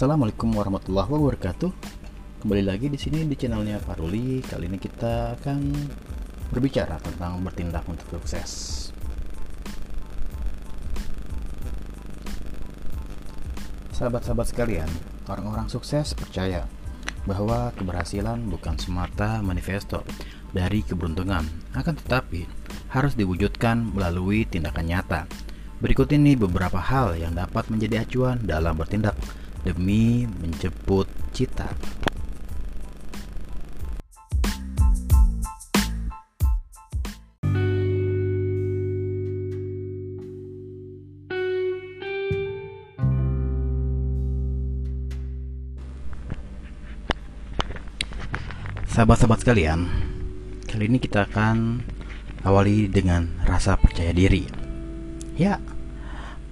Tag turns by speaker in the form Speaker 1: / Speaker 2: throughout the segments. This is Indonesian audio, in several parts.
Speaker 1: Assalamualaikum warahmatullahi wabarakatuh. Kembali lagi di sini di channelnya Paruli. Kali ini kita akan berbicara tentang bertindak untuk sukses. Sahabat-sahabat sekalian, orang-orang sukses percaya bahwa keberhasilan bukan semata manifesto dari keberuntungan, akan tetapi harus diwujudkan melalui tindakan nyata. Berikut ini beberapa hal yang dapat menjadi acuan dalam bertindak demi menjemput cita. Sahabat-sahabat sekalian, kali ini kita akan awali dengan rasa percaya diri. Ya,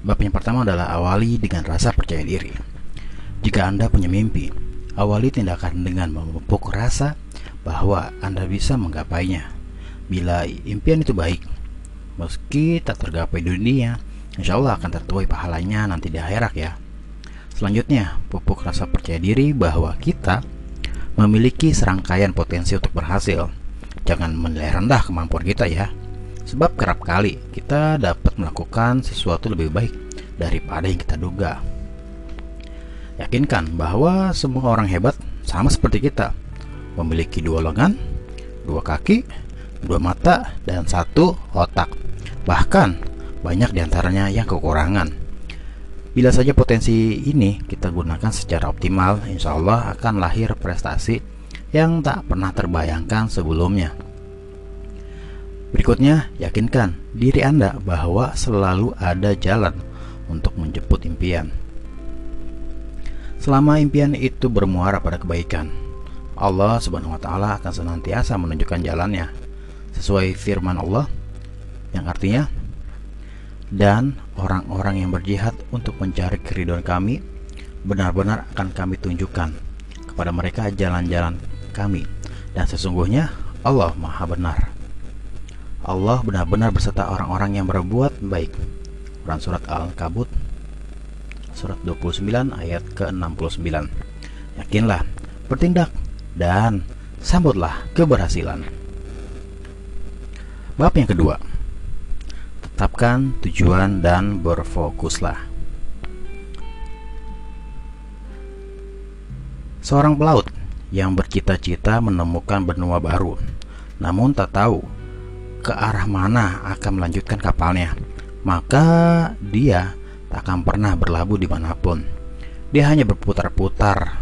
Speaker 1: bab yang pertama adalah awali dengan rasa percaya diri. Jika Anda punya mimpi, awali tindakan dengan memupuk rasa bahwa Anda bisa menggapainya. Bila impian itu baik, meski tak tergapai dunia, insya Allah akan tertuai pahalanya nanti di akhirat ya. Selanjutnya, pupuk rasa percaya diri bahwa kita memiliki serangkaian potensi untuk berhasil. Jangan menilai rendah kemampuan kita ya. Sebab kerap kali kita dapat melakukan sesuatu lebih baik daripada yang kita duga. Yakinkan bahwa semua orang hebat sama seperti kita. Memiliki dua lengan, dua kaki, dua mata, dan satu otak. Bahkan banyak di antaranya yang kekurangan. Bila saja potensi ini kita gunakan secara optimal, insya Allah akan lahir prestasi yang tak pernah terbayangkan sebelumnya. Berikutnya, yakinkan diri Anda bahwa selalu ada jalan untuk menjemput impian. Selama impian itu bermuara pada kebaikan, Allah Subhanahu wa taala akan senantiasa menunjukkan jalannya sesuai firman Allah yang artinya dan orang-orang yang berjihad untuk mencari keridhaan kami benar-benar akan kami tunjukkan kepada mereka jalan-jalan kami dan sesungguhnya Allah Maha benar. Allah benar-benar beserta orang-orang yang berbuat baik. Quran surat Al-Kabut surat 29 ayat ke-69. Yakinlah, bertindak dan sambutlah keberhasilan. Bab yang kedua, Tetapkan tujuan dan berfokuslah. Seorang pelaut yang bercita-cita menemukan benua baru, namun tak tahu ke arah mana akan melanjutkan kapalnya, maka dia tak akan pernah berlabuh di mana pun. Dia hanya berputar-putar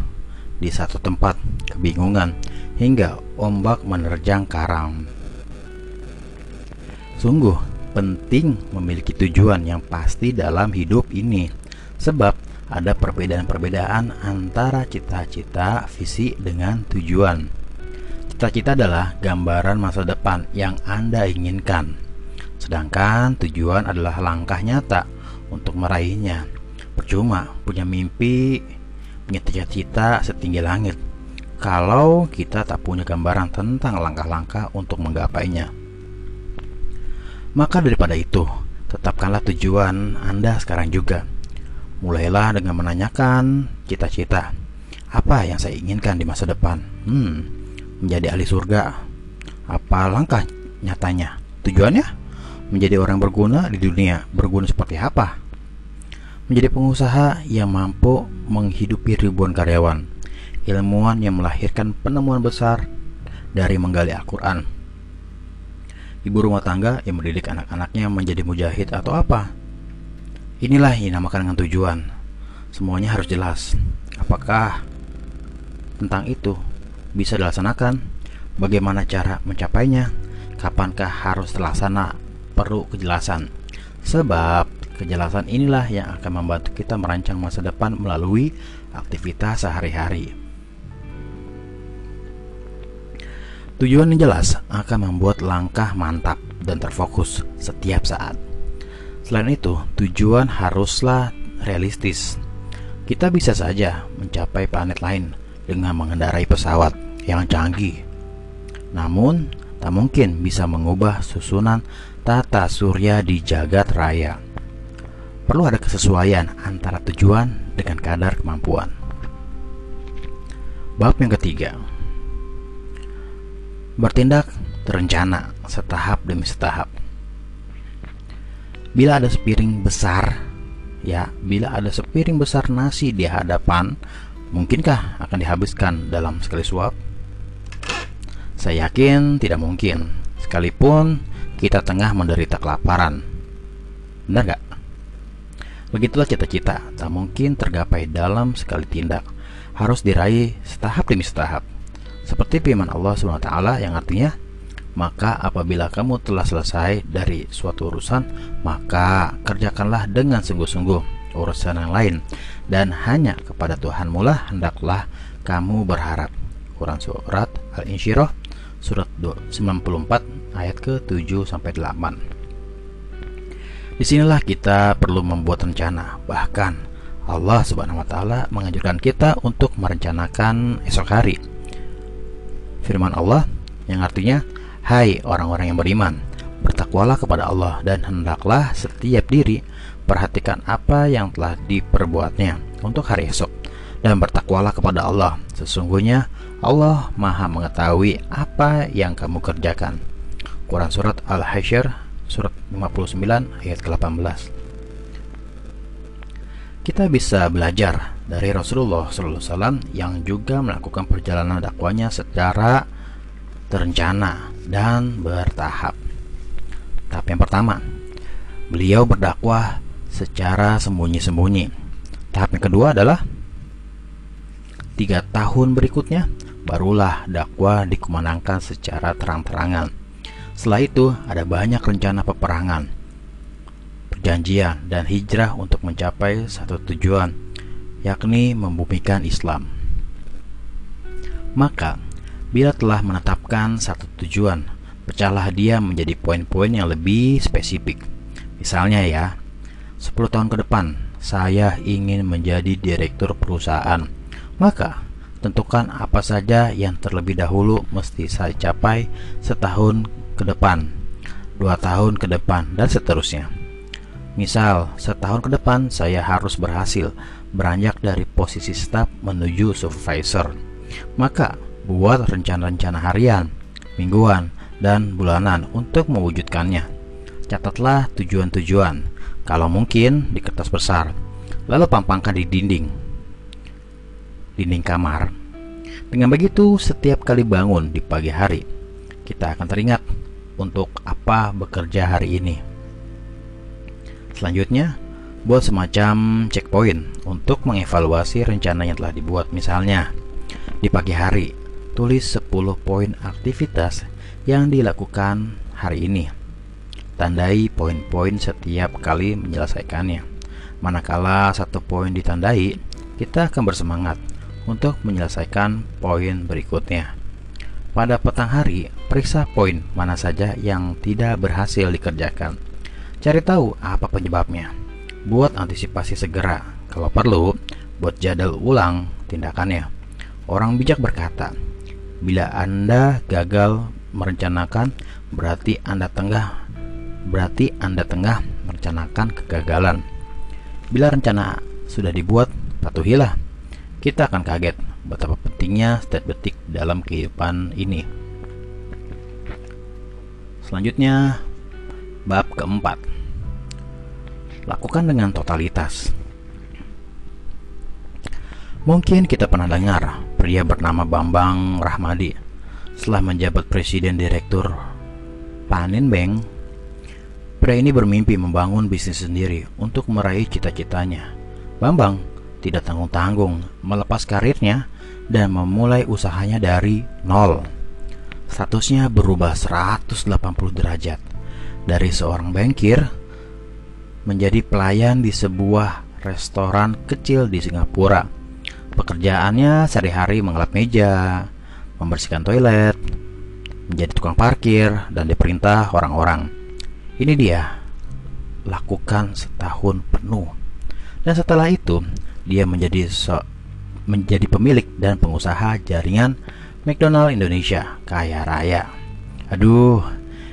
Speaker 1: di satu tempat, kebingungan, hingga ombak menerjang karang. Sungguh, penting memiliki tujuan yang pasti dalam hidup ini, sebab ada perbedaan-perbedaan antara cita-cita, visi, dengan tujuan. Cita-cita adalah gambaran masa depan yang Anda inginkan, sedangkan tujuan adalah langkah nyata untuk meraihnya. Percuma punya mimpi, punya cita-cita setinggi langit, kalau kita tak punya gambaran tentang langkah-langkah untuk menggapainya. Maka daripada itu, tetapkanlah tujuan Anda sekarang juga. Mulailah dengan menanyakan cita-cita. Apa yang saya inginkan di masa depan? Hmm, menjadi ahli surga. Apa langkah nyatanya? Tujuannya? Menjadi orang berguna di dunia. Berguna seperti apa? Menjadi pengusaha yang mampu menghidupi ribuan karyawan. Ilmuwan yang melahirkan penemuan besar dari menggali Al-Quran ibu rumah tangga yang mendidik anak-anaknya menjadi mujahid atau apa. Inilah yang dinamakan dengan tujuan. Semuanya harus jelas. Apakah tentang itu bisa dilaksanakan? Bagaimana cara mencapainya? Kapankah harus terlaksana? Perlu kejelasan. Sebab kejelasan inilah yang akan membantu kita merancang masa depan melalui aktivitas sehari-hari. Tujuan yang jelas akan membuat langkah mantap dan terfokus setiap saat. Selain itu, tujuan haruslah realistis. Kita bisa saja mencapai planet lain dengan mengendarai pesawat yang canggih. Namun, tak mungkin bisa mengubah susunan tata surya di jagat raya. Perlu ada kesesuaian antara tujuan dengan kadar kemampuan. Bab yang ketiga Bertindak terencana setahap demi setahap Bila ada sepiring besar Ya, bila ada sepiring besar nasi di hadapan Mungkinkah akan dihabiskan dalam sekali suap? Saya yakin tidak mungkin Sekalipun kita tengah menderita kelaparan Benar gak? Begitulah cita-cita Tak mungkin tergapai dalam sekali tindak harus diraih setahap demi setahap. Seperti firman Allah SWT yang artinya, maka apabila kamu telah selesai dari suatu urusan, maka kerjakanlah dengan sungguh-sungguh urusan yang lain dan hanya kepada Tuhanmu lah hendaklah kamu berharap. Quran surat Al-Insyirah surat 94 ayat ke-7 sampai 8. Di sinilah kita perlu membuat rencana, bahkan Allah Subhanahu wa taala menganjurkan kita untuk merencanakan esok hari. Firman Allah yang artinya, "Hai orang-orang yang beriman, bertakwalah kepada Allah dan hendaklah setiap diri perhatikan apa yang telah diperbuatnya untuk hari esok dan bertakwalah kepada Allah. Sesungguhnya Allah Maha mengetahui apa yang kamu kerjakan." Quran surat Al-Hasyr surat 59 ayat ke-18 kita bisa belajar dari Rasulullah SAW yang juga melakukan perjalanan dakwanya secara terencana dan bertahap. Tahap yang pertama, beliau berdakwah secara sembunyi-sembunyi. Tahap yang kedua adalah tiga tahun berikutnya barulah dakwah dikumandangkan secara terang-terangan. Setelah itu ada banyak rencana peperangan perjanjian dan hijrah untuk mencapai satu tujuan, yakni membumikan Islam. Maka, bila telah menetapkan satu tujuan, pecahlah dia menjadi poin-poin yang lebih spesifik. Misalnya ya, 10 tahun ke depan saya ingin menjadi direktur perusahaan. Maka, tentukan apa saja yang terlebih dahulu mesti saya capai setahun ke depan, dua tahun ke depan, dan seterusnya. Misal, setahun ke depan saya harus berhasil beranjak dari posisi staff menuju supervisor. Maka, buat rencana-rencana harian, mingguan, dan bulanan untuk mewujudkannya. Catatlah tujuan-tujuan, kalau mungkin di kertas besar, lalu pampangkan di dinding. Dinding kamar. Dengan begitu, setiap kali bangun di pagi hari, kita akan teringat untuk apa bekerja hari ini. Selanjutnya, buat semacam checkpoint untuk mengevaluasi rencana yang telah dibuat. Misalnya, di pagi hari, tulis 10 poin aktivitas yang dilakukan hari ini. Tandai poin-poin setiap kali menyelesaikannya. Manakala satu poin ditandai, kita akan bersemangat untuk menyelesaikan poin berikutnya. Pada petang hari, periksa poin mana saja yang tidak berhasil dikerjakan Cari tahu apa penyebabnya. Buat antisipasi segera. Kalau perlu, buat jadal ulang tindakannya. Orang bijak berkata, bila Anda gagal merencanakan, berarti Anda tengah berarti Anda tengah merencanakan kegagalan. Bila rencana sudah dibuat, patuhilah. Kita akan kaget betapa pentingnya setiap detik dalam kehidupan ini. Selanjutnya, bab keempat lakukan dengan totalitas. Mungkin kita pernah dengar pria bernama Bambang Rahmadi setelah menjabat presiden direktur Panin Bank. Pria ini bermimpi membangun bisnis sendiri untuk meraih cita-citanya. Bambang tidak tanggung-tanggung melepas karirnya dan memulai usahanya dari nol. Statusnya berubah 180 derajat. Dari seorang bankir menjadi pelayan di sebuah restoran kecil di Singapura. Pekerjaannya sehari-hari mengelap meja, membersihkan toilet, menjadi tukang parkir, dan diperintah orang-orang. Ini dia, lakukan setahun penuh. Dan setelah itu, dia menjadi so menjadi pemilik dan pengusaha jaringan McDonald Indonesia kaya raya. Aduh,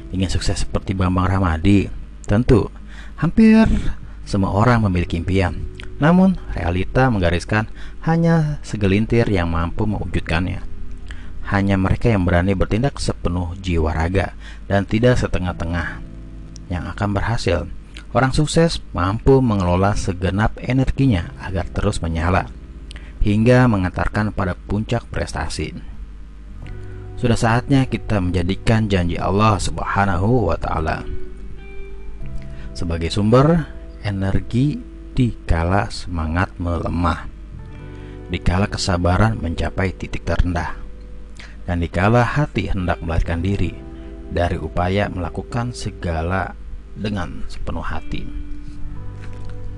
Speaker 1: ingin sukses seperti Bambang Ramadi? Tentu Hampir semua orang memiliki impian, Namun, realita menggariskan hanya segelintir yang mampu mewujudkannya. Hanya mereka yang berani bertindak sepenuh jiwa raga dan tidak setengah-tengah yang akan berhasil. Orang sukses mampu mengelola segenap energinya agar terus menyala hingga mengantarkan pada puncak prestasi. Sudah saatnya kita menjadikan janji Allah Subhanahu wa taala sebagai sumber energi di kala semangat melemah, di kala kesabaran mencapai titik terendah, dan di kala hati hendak melarikan diri dari upaya melakukan segala dengan sepenuh hati.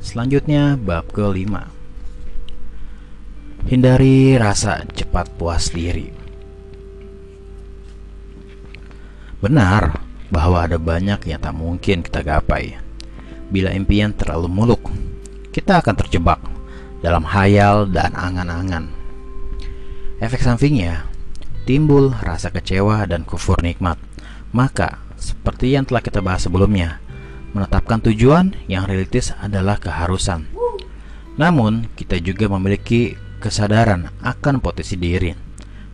Speaker 1: Selanjutnya bab kelima. Hindari rasa cepat puas diri. Benar bahwa ada banyak yang tak mungkin kita gapai. Bila impian terlalu muluk, kita akan terjebak dalam hayal dan angan-angan. Efek sampingnya, timbul rasa kecewa dan kufur nikmat. Maka, seperti yang telah kita bahas sebelumnya, menetapkan tujuan yang realistis adalah keharusan. Namun, kita juga memiliki kesadaran akan potensi diri.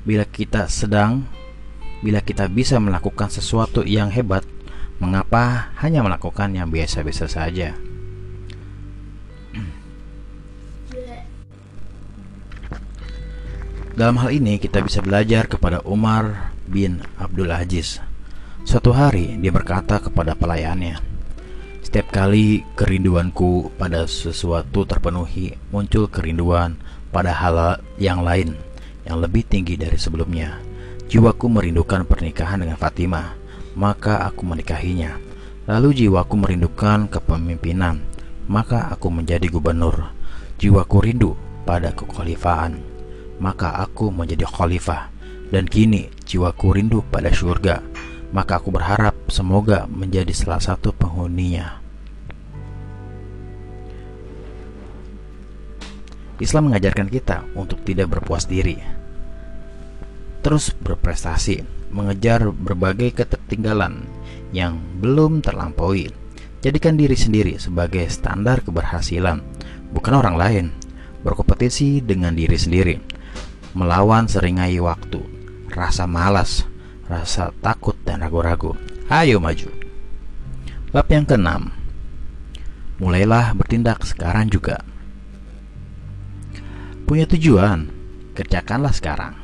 Speaker 1: Bila kita sedang bila kita bisa melakukan sesuatu yang hebat, mengapa hanya melakukan yang biasa-biasa saja? Dalam hal ini kita bisa belajar kepada Umar bin Abdul Aziz. Suatu hari dia berkata kepada pelayannya, "Setiap kali kerinduanku pada sesuatu terpenuhi, muncul kerinduan pada hal yang lain yang lebih tinggi dari sebelumnya." Jiwaku merindukan pernikahan dengan Fatimah, maka aku menikahinya. Lalu jiwaku merindukan kepemimpinan, maka aku menjadi gubernur. Jiwaku rindu pada kekhalifahan, maka aku menjadi khalifah. Dan kini jiwaku rindu pada surga, maka aku berharap semoga menjadi salah satu penghuninya. Islam mengajarkan kita untuk tidak berpuas diri, terus berprestasi, mengejar berbagai ketertinggalan yang belum terlampaui. Jadikan diri sendiri sebagai standar keberhasilan, bukan orang lain. Berkompetisi dengan diri sendiri, melawan seringai waktu, rasa malas, rasa takut dan ragu-ragu. Ayo maju. Bab yang keenam. Mulailah bertindak sekarang juga. Punya tujuan, kerjakanlah sekarang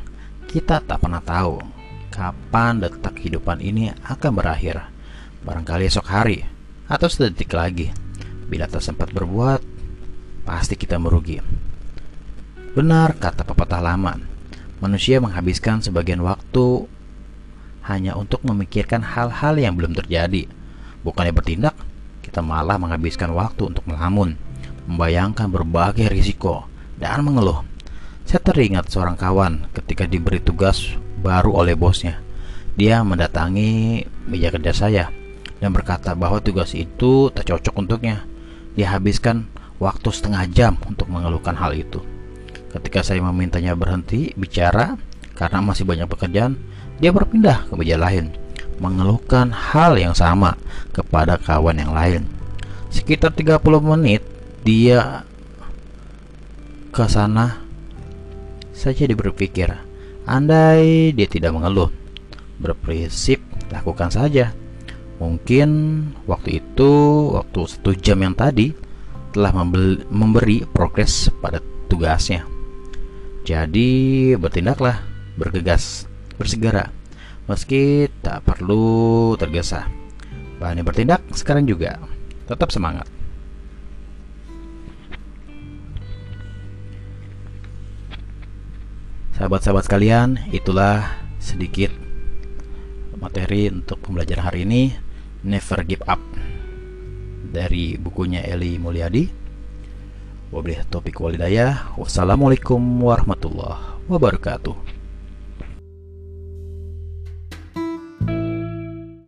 Speaker 1: kita tak pernah tahu kapan detak kehidupan ini akan berakhir. Barangkali esok hari atau sedetik lagi. Bila tak sempat berbuat, pasti kita merugi. Benar kata pepatah lama, manusia menghabiskan sebagian waktu hanya untuk memikirkan hal-hal yang belum terjadi. Bukannya bertindak, kita malah menghabiskan waktu untuk melamun, membayangkan berbagai risiko, dan mengeluh. Saya teringat seorang kawan ketika diberi tugas baru oleh bosnya. Dia mendatangi meja kerja saya dan berkata bahwa tugas itu tak cocok untuknya. Dia habiskan waktu setengah jam untuk mengeluhkan hal itu. Ketika saya memintanya berhenti bicara karena masih banyak pekerjaan, dia berpindah ke meja lain, mengeluhkan hal yang sama kepada kawan yang lain. Sekitar 30 menit dia ke sana saja dia berpikir, andai dia tidak mengeluh, berprinsip lakukan saja. Mungkin waktu itu, waktu satu jam yang tadi telah memberi progres pada tugasnya. Jadi bertindaklah, bergegas, bersegera, meski tak perlu tergesa. Yang bertindak sekarang juga. Tetap semangat. Sahabat-sahabat sekalian, itulah sedikit materi untuk pembelajaran hari ini Never Give Up dari bukunya Eli Mulyadi. Wabillahi topik walidayah. Wassalamualaikum warahmatullahi wabarakatuh.